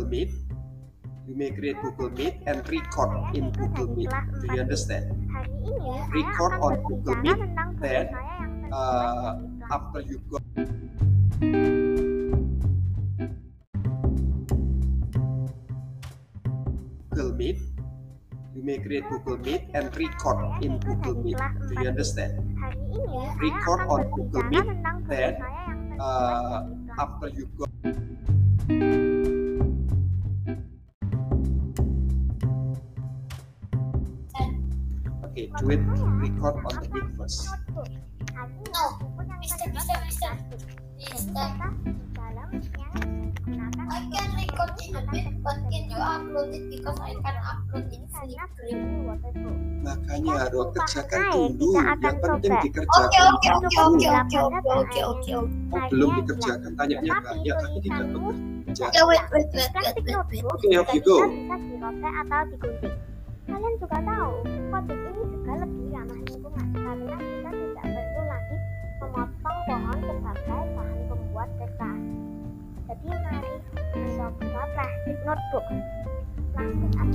Meet, you may create Google Meet and record in Google Meet. Do you understand? Hari ini Record on Google Meet, then, Uh, after you go Google Meet, you may create Google Meet and record in Google Meet. Do you understand? Saya record on Google Meet, then, Uh, after you go Okay, do it record on the mic first. No. Bisa, bisa, bisa. digunakan I can record in a bit, but can you upload it because I can upload in. Makanya harus kerjakan dulu. Yang penting. Oke dikerjakan oke oke oke oke oke oke oke oke. Oh, belum dikerjakan. Tanyanya banyak tapi tidak bekerja. Oke, you go. atau digunting. Jadi mari mencoba plastik notebook. Baru.